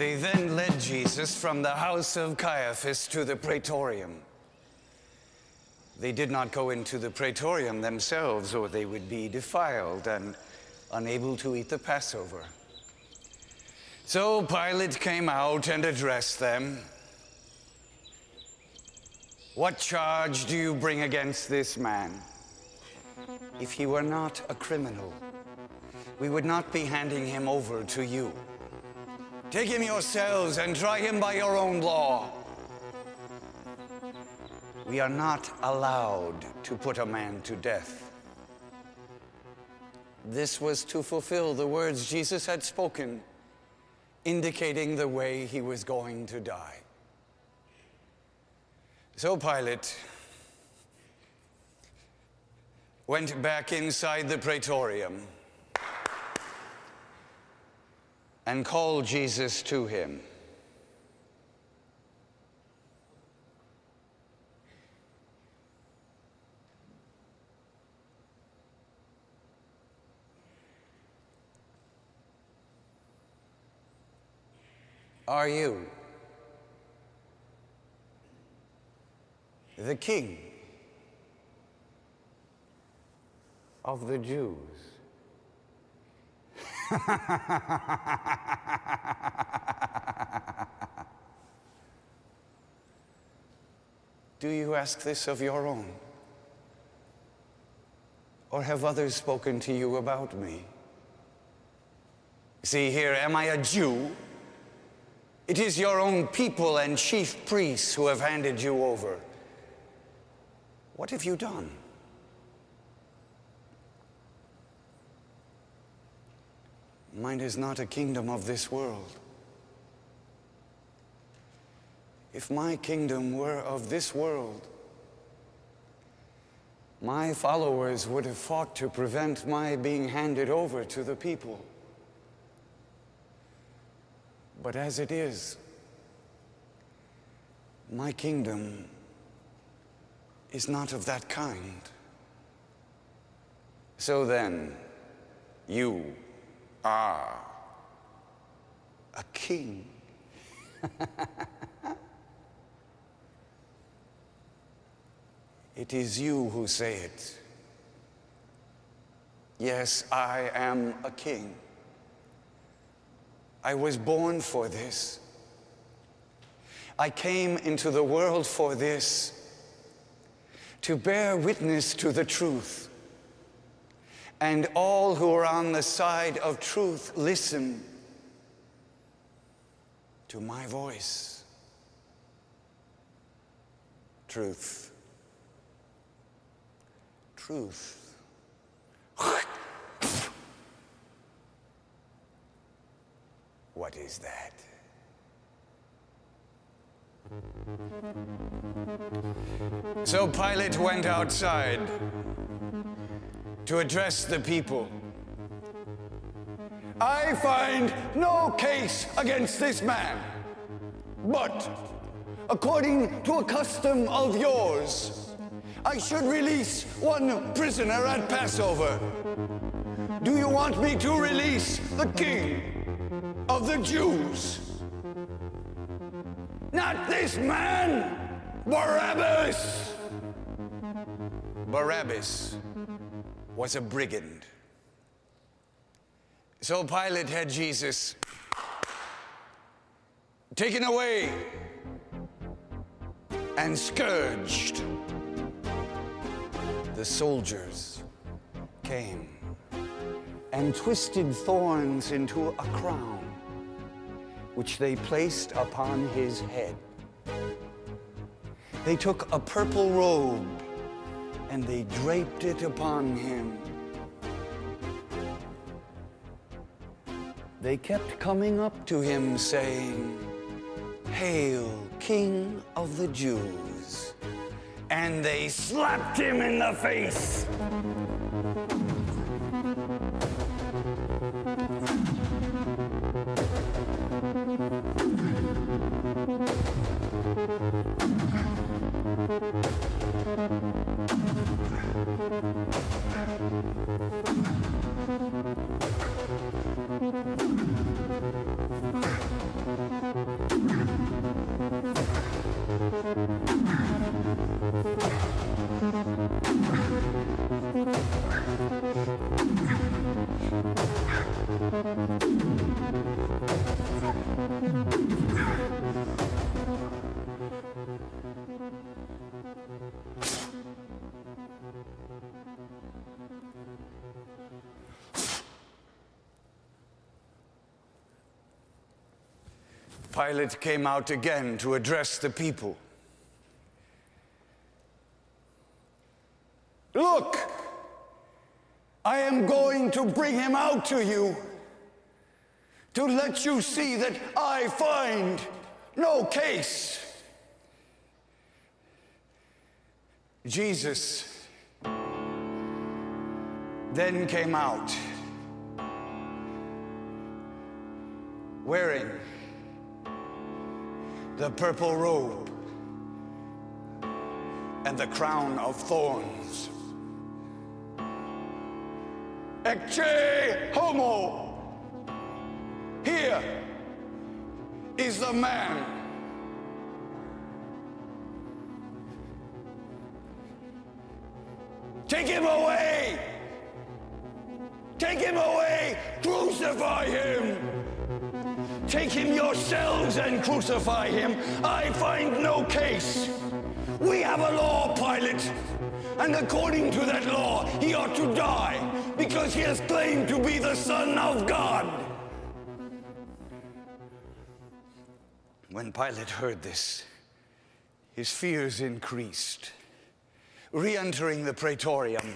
They then led Jesus from the house of Caiaphas to the praetorium. They did not go into the praetorium themselves, or they would be defiled and unable to eat the Passover. So Pilate came out and addressed them. What charge do you bring against this man? If he were not a criminal, we would not be handing him over to you. Take him yourselves and try him by your own law. We are not allowed to put a man to death. This was to fulfill the words Jesus had spoken, indicating the way he was going to die. So Pilate went back inside the praetorium and called Jesus to him. Are you the king of the Jews? Do you ask this of your own? Or have others spoken to you about me? See here, am I a Jew? It is your own people and chief priests who have handed you over. What have you done? Mine is not a kingdom of this world. If my kingdom were of this world, my followers would have fought to prevent my being handed over to the people. But as it is, my kingdom is not of that kind. So then, you are a king. it is you who say it. Yes, I am a king. I was born for this. I came into the world for this to bear witness to the truth. And all who are on the side of truth listen to my voice. Truth. Truth. What is that? So Pilate went outside to address the people. I find no case against this man, but according to a custom of yours, I should release one prisoner at Passover. Do you want me to release the king of the Jews? Not this man, Barabbas! Barabbas was a brigand. So Pilate had Jesus taken away and scourged. The soldiers came and twisted thorns into a crown, which they placed upon his head. They took a purple robe and they draped it upon him. They kept coming up to him saying, Hail, King of the Jews. And they slapped him in the face. Pilate came out again to address the people. Look, I am going to bring him out to you to let you see that I find no case. Jesus then came out wearing the purple robe and the crown of thorns. Ecce homo. Here is the man. Take him away! Take him away! Crucify him! Take him yourselves and crucify him. I find no case. We have a law, Pilate. And according to that law, he ought to die because he has claimed to be the Son of God. When Pilate heard this, his fears increased. Re entering the praetorium,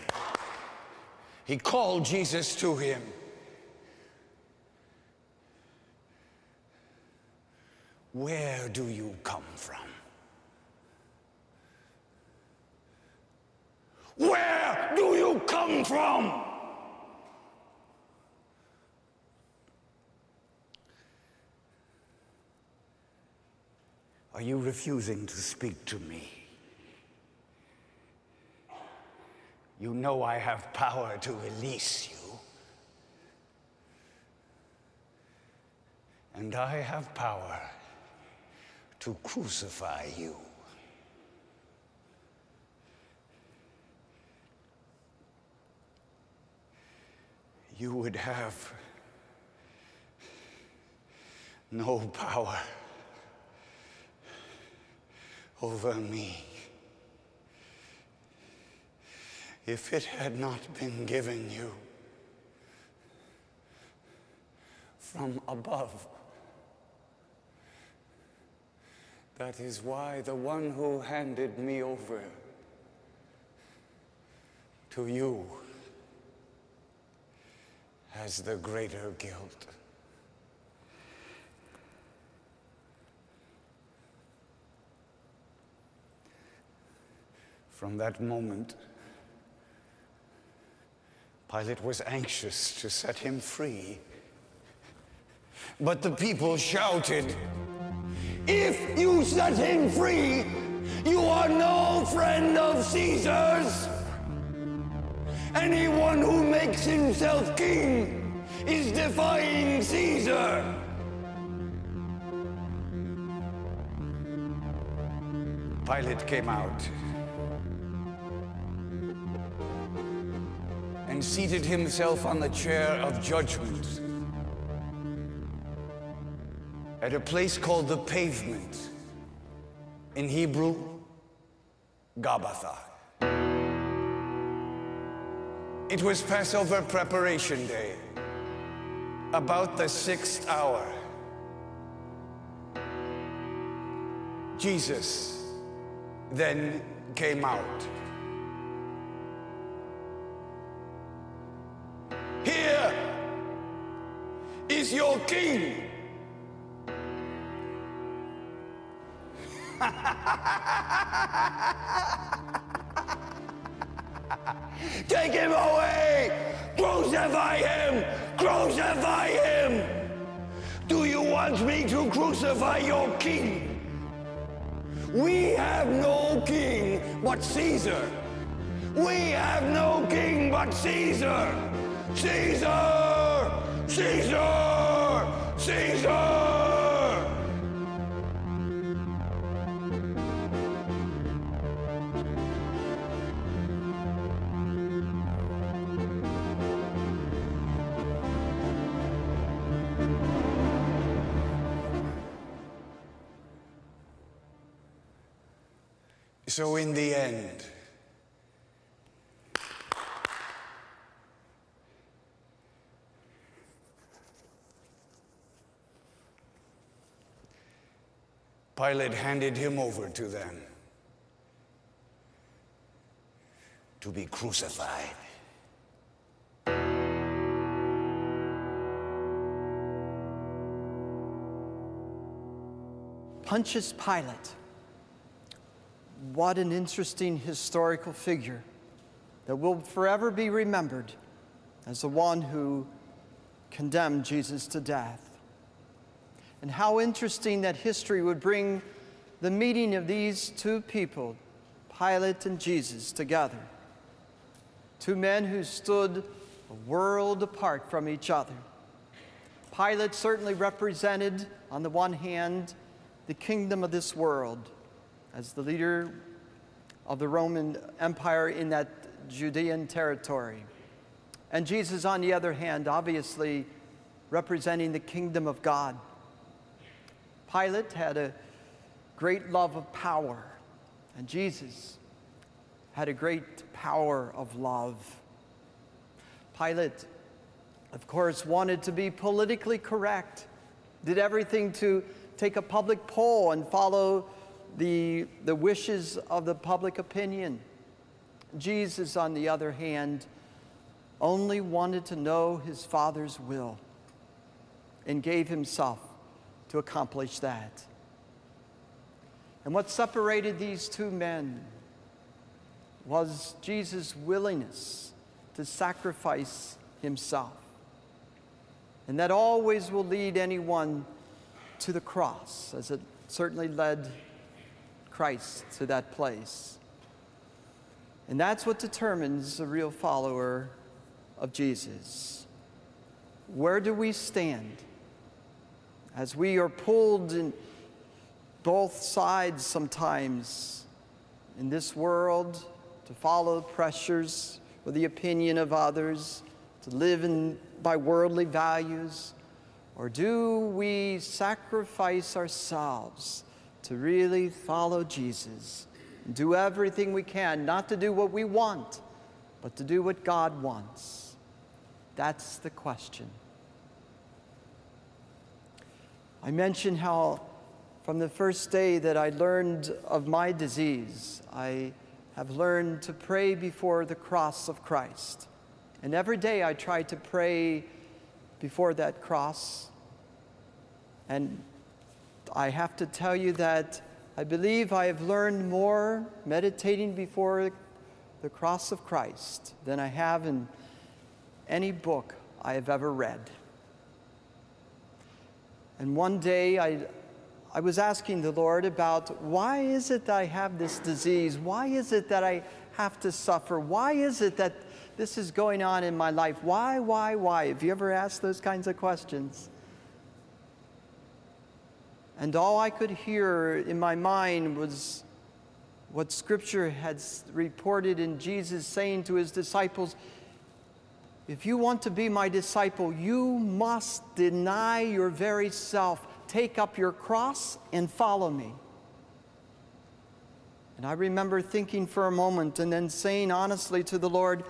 he called Jesus to him. Where do you come from? Where do you come from? Are you refusing to speak to me? You know I have power to release you. And I have power to crucify you. You would have no power over me if it had not been given you from above. That is why the one who handed me over to you has the greater guilt. From that moment, Pilate was anxious to set him free. But the people shouted, If you set him free, you are no friend of Caesar's. Anyone who makes himself king is defying Caesar. Pilate came out and seated himself on the chair of judgment at a place called the pavement, in Hebrew, Gabbatha. It was Passover preparation day, about the sixth hour. Jesus then came out. Here is your king. Him! Crucify him! Do you want me to crucify your king? We have no king but Caesar. We have no king but Caesar. Caesar! Caesar! Caesar! So, in the end, Pilate handed him over to them to be crucified. Pontius Pilate. What an interesting historical figure that will forever be remembered as the one who condemned Jesus to death. And how interesting that history would bring the meeting of these two people, Pilate and Jesus, together. Two men who stood a world apart from each other. Pilate certainly represented, on the one hand, the kingdom of this world as the leader of the Roman Empire in that Judean territory. And Jesus, on the other hand, obviously representing the kingdom of God. Pilate had a great love of power, and Jesus had a great power of love. Pilate, of course, wanted to be politically correct, did everything to take a public poll and follow the, the wishes of the public opinion. Jesus, on the other hand, only wanted to know his Father's will and gave himself to accomplish that. And what separated these two men was Jesus' willingness to sacrifice himself. And that always will lead anyone to the cross, as it certainly led Christ to that place. And that's what determines a real follower of Jesus. Where do we stand? As we are pulled in both sides sometimes in this world to follow pressures or the opinion of others, to live in, by worldly values, or do we sacrifice ourselves to really follow Jesus and do everything we can, not to do what we want, but to do what God wants? That's the question. I mentioned how from the first day that I learned of my disease, I have learned to pray before the cross of Christ. And every day I try to pray before that cross. And I have to tell you that I believe I have learned more meditating before the cross of Christ than I have in any book I have ever read. And one day I, I was asking the Lord about why is it that I have this disease? Why is it that I have to suffer? Why is it that this is going on in my life. Why, why, why? Have you ever asked those kinds of questions? And all I could hear in my mind was what Scripture had reported in Jesus saying to his disciples If you want to be my disciple, you must deny your very self, take up your cross, and follow me. And I remember thinking for a moment and then saying honestly to the Lord,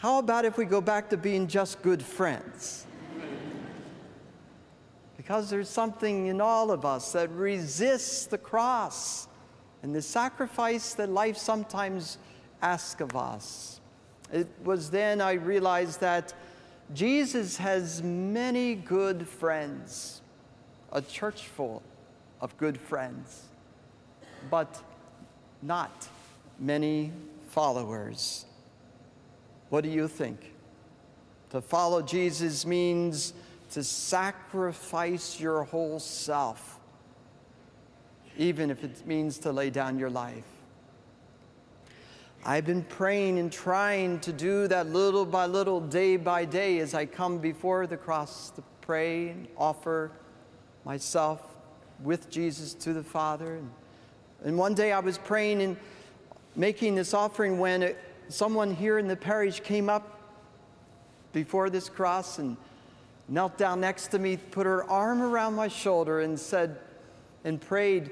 how about if we go back to being just good friends? Because there's something in all of us that resists the cross and the sacrifice that life sometimes asks of us. It was then I realized that Jesus has many good friends, a church full of good friends, but not many followers. What do you think? To follow Jesus means to sacrifice your whole self, even if it means to lay down your life. I've been praying and trying to do that little by little, day by day, as I come before the cross to pray and offer myself with Jesus to the Father. And, one day I was praying and making this offering when someone here in the parish came up before this cross and knelt down next to me, put her arm around my shoulder, and said, and prayed,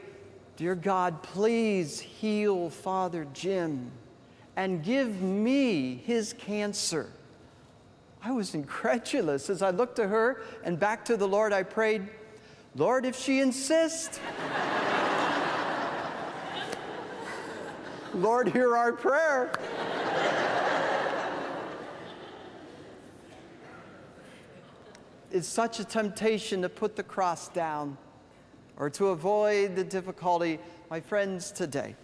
Dear God, please heal Father Jim and give me his cancer. I was incredulous. As I looked to her and back to the Lord, I prayed, Lord, if she insists. Lord, hear our prayer. It's such a temptation to put the cross down or to avoid the difficulty. My friends, today,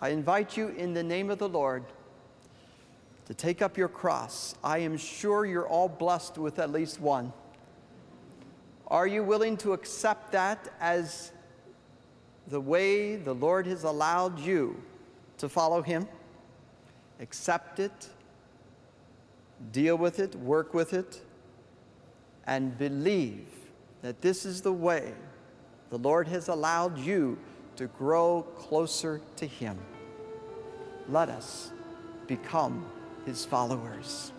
I invite you in the name of the Lord to take up your cross. I am sure you're all blessed with at least one. Are you willing to accept that as the way the Lord has allowed you to follow Him? Accept it, deal with it, work with it and believe that this is the way the Lord has allowed you to grow closer to Him. Let us become His followers.